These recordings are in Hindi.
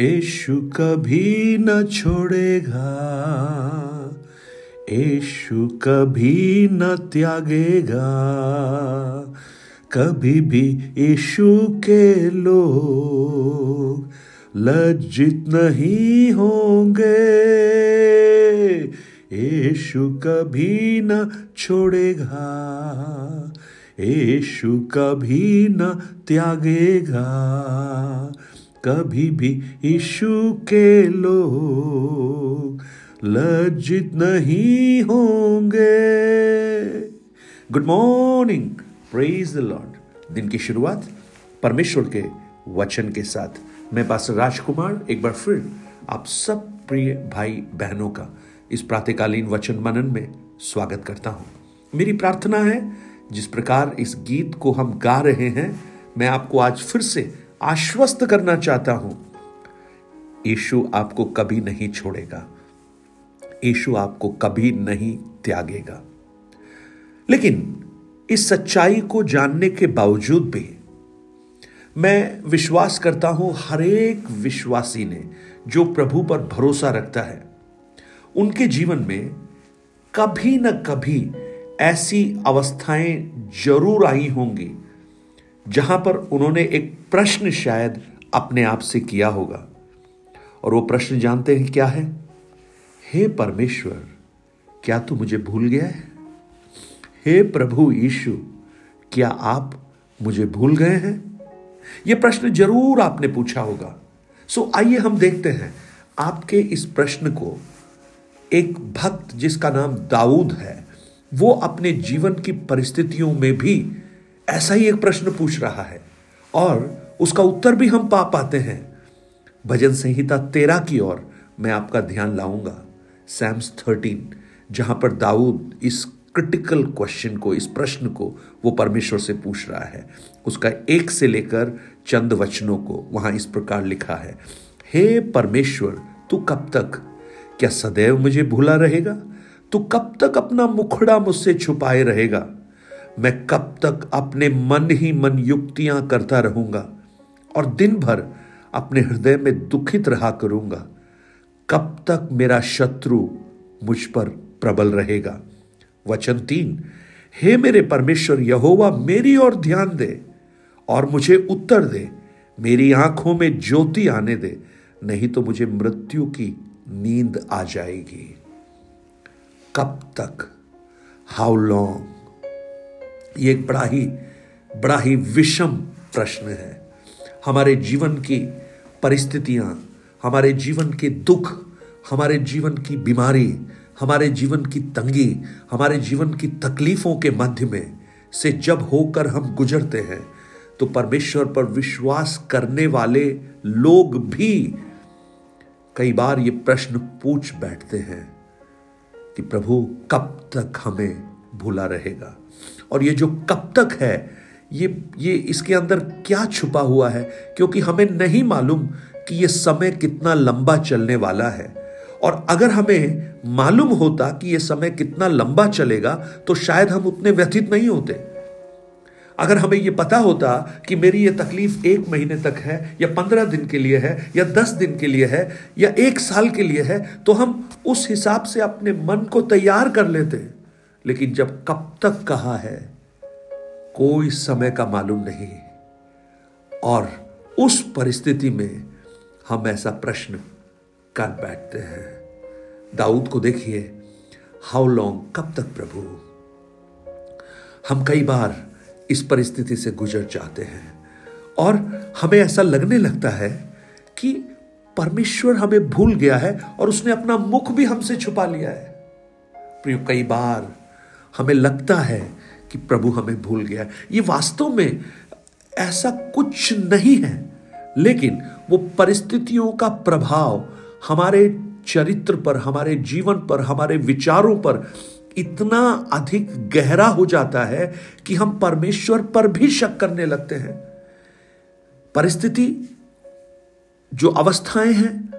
यीशु कभी न छोड़ेगा, यीशु कभी न त्यागेगा। कभी भी यीशु के लोग लज्जित नहीं होंगे, यीशु कभी न छोड़ेगा, यीशु कभी न त्यागेगा। कभी भी यीशु के लोग लज्जित नहीं होंगे। Good morning praise the Lord दिन की शुरुआत परमेश्वर के वचन के साथ। मैं पास राजकुमार, एक बार फिर आप सब प्रिय भाई बहनों का इस प्रातकालीन वचन मनन में स्वागत करता हूँ। मेरी प्रार्थना है, जिस प्रकार इस गीत को हम गा रहे हैं, मैं आपको आज फिर से आश्वस्त करना चाहता हूँ। यीशु आपको कभी नहीं छोड़ेगा। यीशु आपको कभी नहीं त्यागेगा। लेकिन इस सच्चाई को जानने के बावजूद भी मैं विश्वास करता हूँ, हर एक विश्वासी ने जो प्रभु पर भरोसा रखता है, उनके जीवन में कभी न कभी ऐसी अवस्थाएँ ज़रूर आई होंगी जहाँ पर उन्होंने एक प्रश्न शायद अपने आप से किया होगा। और वो प्रश्न जानते हैं क्या है? हे परमेश्वर, क्या तू मुझे भूल गया है? हे प्रभु यीशु, क्या आप मुझे भूल गए हैं? यह प्रश्न ज़रूर आपने पूछा होगा। सो आइए हम देखते हैं आपके इस प्रश्न को। एक भक्त जिसका नाम दाऊद है, वो अपने जीवन की परिस्थितियों में भी ऐसा ही एक प्रश्न पूछ रहा है। और उसका उत्तर भी हम पा पाते हैं। भजन संहिता तेरह की ओर मैं आपका ध्यान लाऊँगा। सैम्स थर्टीन जहाँ पर दाऊद इस क्रिटिकल क्वेश्चन को, इस प्रश्न को वो परमेश्वर से पूछ रहा है। उसका एक से लेकर चंद वचनों को वहाँ इस प्रकार लिखा है। हे परमेश्वर, तू कब तक, क्या सदैव मुझे भूला रहेगा? तू कब तक अपना मुखड़ा मुझसे छुपाए रहेगा? मैं कब तक अपने मन ही मन युक्तियाँ करता रहूँगा और दिन भर अपने हृदय में दुखित रहा करूँगा। कब तक मेरा शत्रु मुझ पर प्रबल रहेगा। वचन तीन, हे मेरे परमेश्वर, यहोवा मेरी ओर ध्यान दे और मुझे उत्तर दे। मेरी आँखों में ज्योति आने दे, नहीं तो मुझे मृत्यु की नींद आ जाएगी। कब तक? हाउ लॉन्ग ये एक बड़ा ही बड़ा ही विषम प्रश्न है। हमारे जीवन की परिस्थितियाँ, हमारे जीवन के दुख, हमारे जीवन की बीमारी, हमारे जीवन की तंगी, हमारे जीवन की तकलीफों के मध्य में से जब होकर हम गुजरते हैं तो परमेश्वर पर विश्वास करने वाले लोग भी कई बार ये प्रश्न पूछ बैठते हैं कि प्रभु, कब तक हमें भूला रहेगा? और ये जो कब तक है, ये ये इसके अंदर क्या छुपा हुआ है? क्योंकि हमें नहीं मालूम कि ये समय कितना लंबा चलने वाला है। और अगर हमें मालूम होता कि यह समय कितना लंबा चलेगा तो शायद हम उतने व्यथित नहीं होते। अगर हमें यह पता होता कि मेरी यह तकलीफ़ एक महीने तक है, या पंद्रह दिन के लिए है, या दस दिन के लिए है, या एक साल के लिए है तो हम उस हिसाब से अपने मन को तैयार कर लेते लेकिन जब कब तक कहा है, कोई समय का मालूम नहीं। और उस परिस्थिति में हम ऐसा प्रश्न कर बैठते हैं। दाऊद को देखिए हाउ लॉन्ग कब तक प्रभु? हम कई बार इस परिस्थिति से गुजर जाते हैं और हमें ऐसा लगने लगता है कि परमेश्वर हमें भूल गया है और उसने अपना मुख भी हमसे छुपा लिया है। प्रियो, कई बार हमें लगता है कि प्रभु हमें भूल गया ये वास्तव में ऐसा कुछ नहीं है, लेकिन वो परिस्थितियों का प्रभाव हमारे चरित्र पर, हमारे जीवन पर, हमारे विचारों पर इतना अधिक गहरा हो जाता है कि हम परमेश्वर पर भी शक करने लगते हैं। परिस्थिति, जो अवस्थाएँ हैं,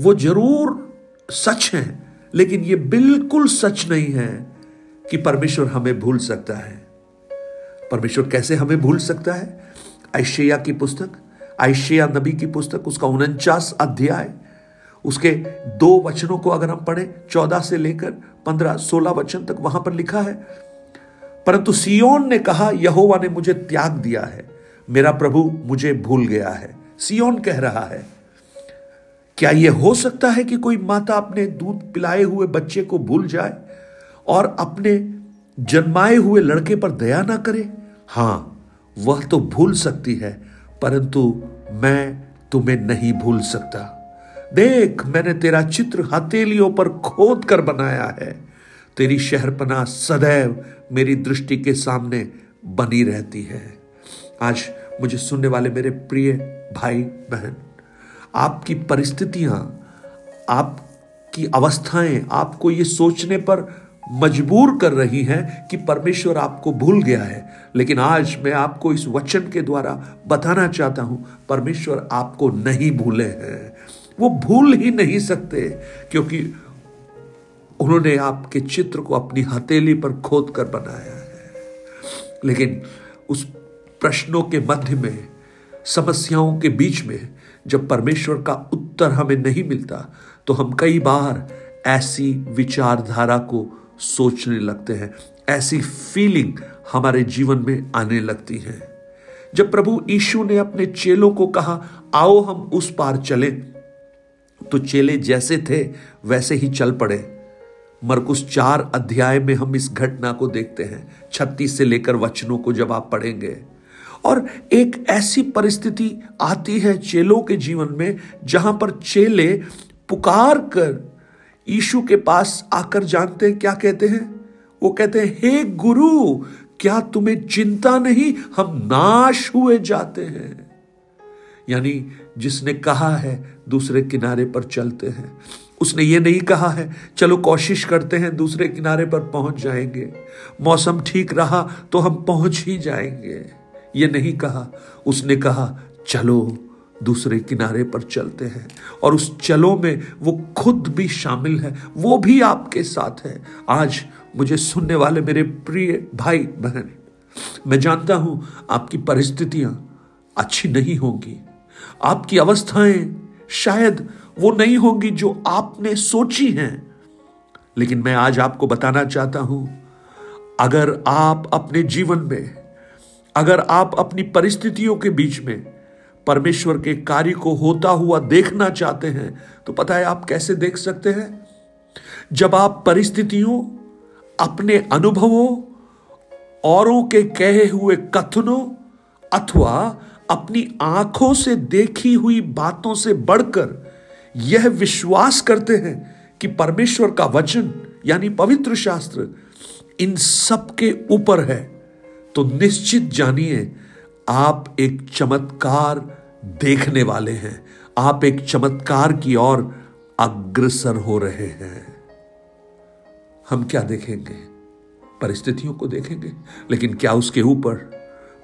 वो ज़रूर सच हैं, लेकिन ये बिल्कुल सच नहीं है। कि परमेश्वर हमें भूल सकता है। परमेश्वर कैसे हमें भूल सकता है? ऐशैया की पुस्तक आयशिया नबी की पुस्तक, उसका उनचास अध्याय। उसके दो वचनों को अगर हम पढ़ें, चौदह से लेकर पंद्रह, सोलह वचन तक वहाँ पर लिखा है। परंतु सियोन ने कहा, यहोवा ने मुझे त्याग दिया है। मेरा प्रभु मुझे भूल गया है। सियोन कह रहा है, क्या यह हो सकता है कि कोई माता अपने दूध पिलाए हुए बच्चे को भूल जाए? और अपने जन्माए हुए लड़के पर दया ना करे। हाँ, वह तो भूल सकती है, परंतु मैं तुम्हें नहीं भूल सकता। देख, मैंने तेरा चित्र हथेलियों पर खोद कर बनाया है। तेरी शहरपना सदैव मेरी दृष्टि के सामने बनी रहती है। आज मुझे सुनने वाले मेरे प्रिय भाई, बहन, आपकी परिस्थितियाँ, आपकी अवस्थाएँ, आपको ये सोचने पर मजबूर कर रही हैं कि परमेश्वर आपको भूल गया है। लेकिन आज मैं आपको इस वचन के द्वारा बताना चाहता हूँ, परमेश्वर आपको नहीं भूले हैं। वो भूल ही नहीं सकते, क्योंकि उन्होंने आपके चित्र को अपनी हथेली पर खोद कर बनाया है। लेकिन उस प्रश्नों के मध्य में, समस्याओं के बीच में, जब परमेश्वर का उत्तर हमें नहीं मिलता तो हम कई बार ऐसी विचारधारा को सोचने लगते हैं। ऐसी फीलिंग हमारे जीवन में आने लगती है। जब प्रभु यीशु ने अपने चेलों को कहा, आओ हम उस पार चले तो चेले जैसे थे, वैसे ही चल पड़े। मरकुस चार अध्याय में हम इस घटना को देखते हैं। छत्तीस से लेकर वचनों को जब आप पढ़ेंगे। और एक ऐसी परिस्थिति आती है चेलों के जीवन में, जहाँ पर चेले पुकार कर यीशु के पास आकर जानते हैं, क्या कहते हैं? वो कहते हैं, हे गुरु, क्या तुम्हें चिंता नहीं? हम नाश हुए जाते हैं। यानी जिसने कहा है, दूसरे किनारे पर चलते हैं। उसने ये नहीं कहा है, चलो कोशिश करते हैं, दूसरे किनारे पर पहुँच जाएँगे। मौसम ठीक रहा तो हम पहुँच ही जाएँगे। ये नहीं कहा। उसने कहा, चलो दूसरे किनारे पर चलते हैं और उस चलो में वो खुद भी शामिल है, वो भी आपके साथ है। आज मुझे सुनने वाले मेरे प्रिय भाई बहन, मैं जानता हूँ आपकी परिस्थितियाँ अच्छी नहीं होंगी। आपकी अवस्थाएँ शायद वो नहीं होंगी जो आपने सोची हैं। लेकिन मैं आज आपको बताना चाहता हूँ, अगर आप अपने जीवन में, अगर आप अपनी परिस्थितियों के बीच में परमेश्वर के कार्य को होता हुआ देखना चाहते हैं तो पता है आप कैसे देख सकते हैं? जब आप परिस्थितियों, अपने अनुभवों, औरों के कहे हुए कथनों अथवा अपनी आँखों से देखी हुई बातों से बढ़कर यह विश्वास करते हैं कि परमेश्वर का वचन, यानी पवित्र शास्त्र, इन सब के ऊपर है तो निश्चित जानिए, आप एक चमत्कार देखने वाले हैं। आप एक चमत्कार की ओर अग्रसर हो रहे हैं। हम क्या देखेंगे? परिस्थितियों को देखेंगे? लेकिन क्या उसके ऊपर,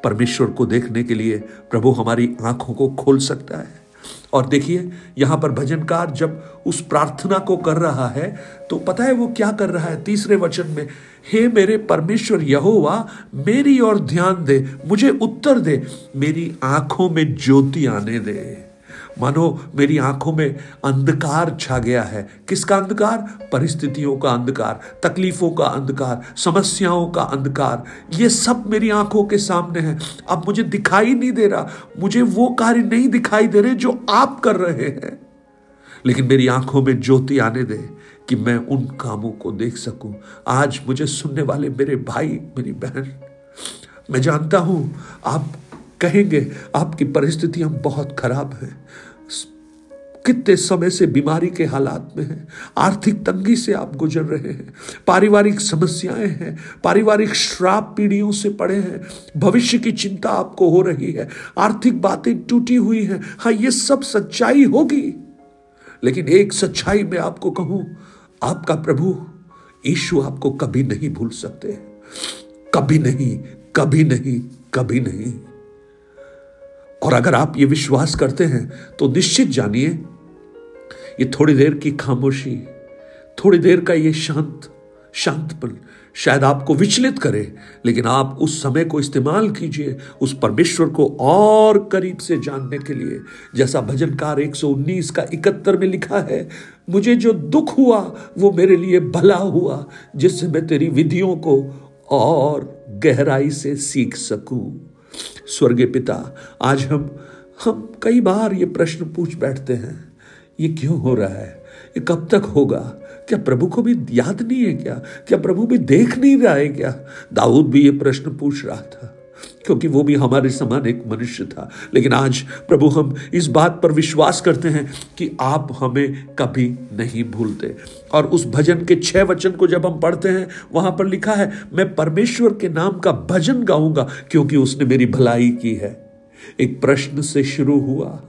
परमेश्वर को देखने के लिए प्रभु हमारी आँखों को खोल सकता है? और देखिए, यहाँ पर भजनकार जब उस प्रार्थना को कर रहा है तो पता है वो क्या कर रहा है तीसरे वचन में? हे मेरे परमेश्वर यहोवा, मेरी ओर ध्यान दे, मुझे उत्तर दे, मेरी आँखों में ज्योति आने दे। मानो मेरी आँखों में अंधकार छा गया है। किसका अंधकार? परिस्थितियों का अंधकार, तकलीफों का अंधकार, समस्याओं का अंधकार। ये सब मेरी आँखों के सामने है। अब मुझे दिखाई नहीं दे रहा। मुझे वो कार्य नहीं दिखाई दे रहे जो आप कर रहे हैं। लेकिन मेरी आँखों में ज्योति आने दे कि मैं उन कामों को देख सकूँ। आज मुझे सुनने वाले मेरे भाई, मेरी बहन, मैं जानता हूँ आप कहेंगे, आपकी परिस्थितियाँ बहुत खराब हैं। कितने समय से बीमारी के हालात में हैं। आर्थिक तंगी से आप गुजर रहे हैं। पारिवारिक समस्याएँ हैं। पारिवारिक श्राप पीढ़ियों से पड़े हैं। भविष्य की चिंता आपको हो रही है। आर्थिक बातें टूटी हुई हैं। हाँ ये सब सच्चाई होगी। लेकिन एक सच्चाई में आपको कहूँ, आपका प्रभु ईशु आपको कभी नहीं भूल सकते। कभी नहीं कभी नहीं कभी नहीं। और अगर आप ये विश्वास करते हैं तो निश्चित जानिए, ये थोड़ी देर की खामोशी, थोड़ी देर का ये शांत, शांतपन शायद आपको विचलित करे, लेकिन आप उस समय को इस्तेमाल कीजिए उस परमेश्वर को और करीब से जानने के लिए। जैसा भजनकार 119 का इकहत्तर में लिखा है, मुझे जो दुख हुआ, वो मेरे लिए भला हुआ, जिससे मैं तेरी विधियों को और गहराई से सीख सकूँ। स्वर्गीय पिता, आज हम हम कई बार ये प्रश्न पूछ बैठते हैं। ये क्यों हो रहा है? ये कब तक होगा? क्या प्रभु को भी याद नहीं है क्या? क्या प्रभु भी देख नहीं रहा है क्या? दाऊद भी ये प्रश्न पूछ रहा था। क्योंकि वो भी हमारे समान एक मनुष्य था। लेकिन आज प्रभु हम इस बात पर विश्वास करते हैं कि आप हमें कभी नहीं भूलते। और उस भजन के छह वचन को जब हम पढ़ते हैं, वहाँ पर लिखा है, मैं परमेश्वर के नाम का भजन गाऊँगा क्योंकि उसने मेरी भलाई की है। एक प्रश्न से शुरू हुआ।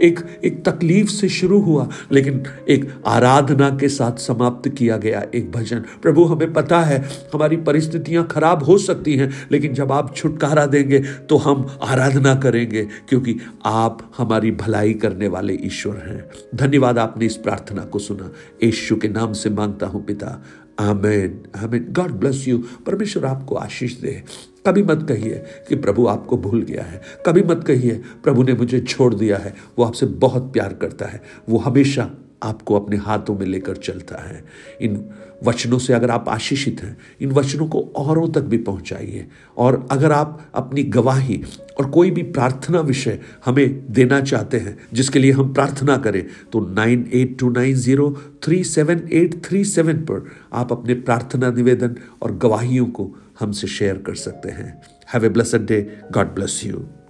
एक एक तकलीफ़ से शुरू हुआ, लेकिन एक आराधना के साथ समाप्त किया गया एक भजन। प्रभु, हमें पता है हमारी परिस्थितियाँ खराब हो सकती हैं, लेकिन जब आप छुटकारा देंगे तो हम आराधना करेंगे, क्योंकि आप हमारी भलाई करने वाले ईश्वर हैं। धन्यवाद आपने इस प्रार्थना को सुना। यशु के नाम से माँगता हूँ पिता amen amen. God bless you परमेश्वर आपको आशीष दे। कभी मत कहिए कि प्रभु आपको भूल गया है। कभी मत कहिए, प्रभु ने मुझे छोड़ दिया है। वो आपसे बहुत प्यार करता है। वो हमेशा आपको अपने हाथों में लेकर चलता है। इन वचनों से अगर आप आशीषित हैं, इन वचनों को औरों तक भी पहुंचाइए। और अगर आप अपनी गवाही और कोई भी प्रार्थना विषय हमें देना चाहते हैं, जिसके लिए हम प्रार्थना करें तो nine eight two nine zero three seven eight three seven पर आप अपने प्रार्थना निवेदन और गवाहियों को हमसे शेयर कर सकते हैं। Have a blessed day. God bless you.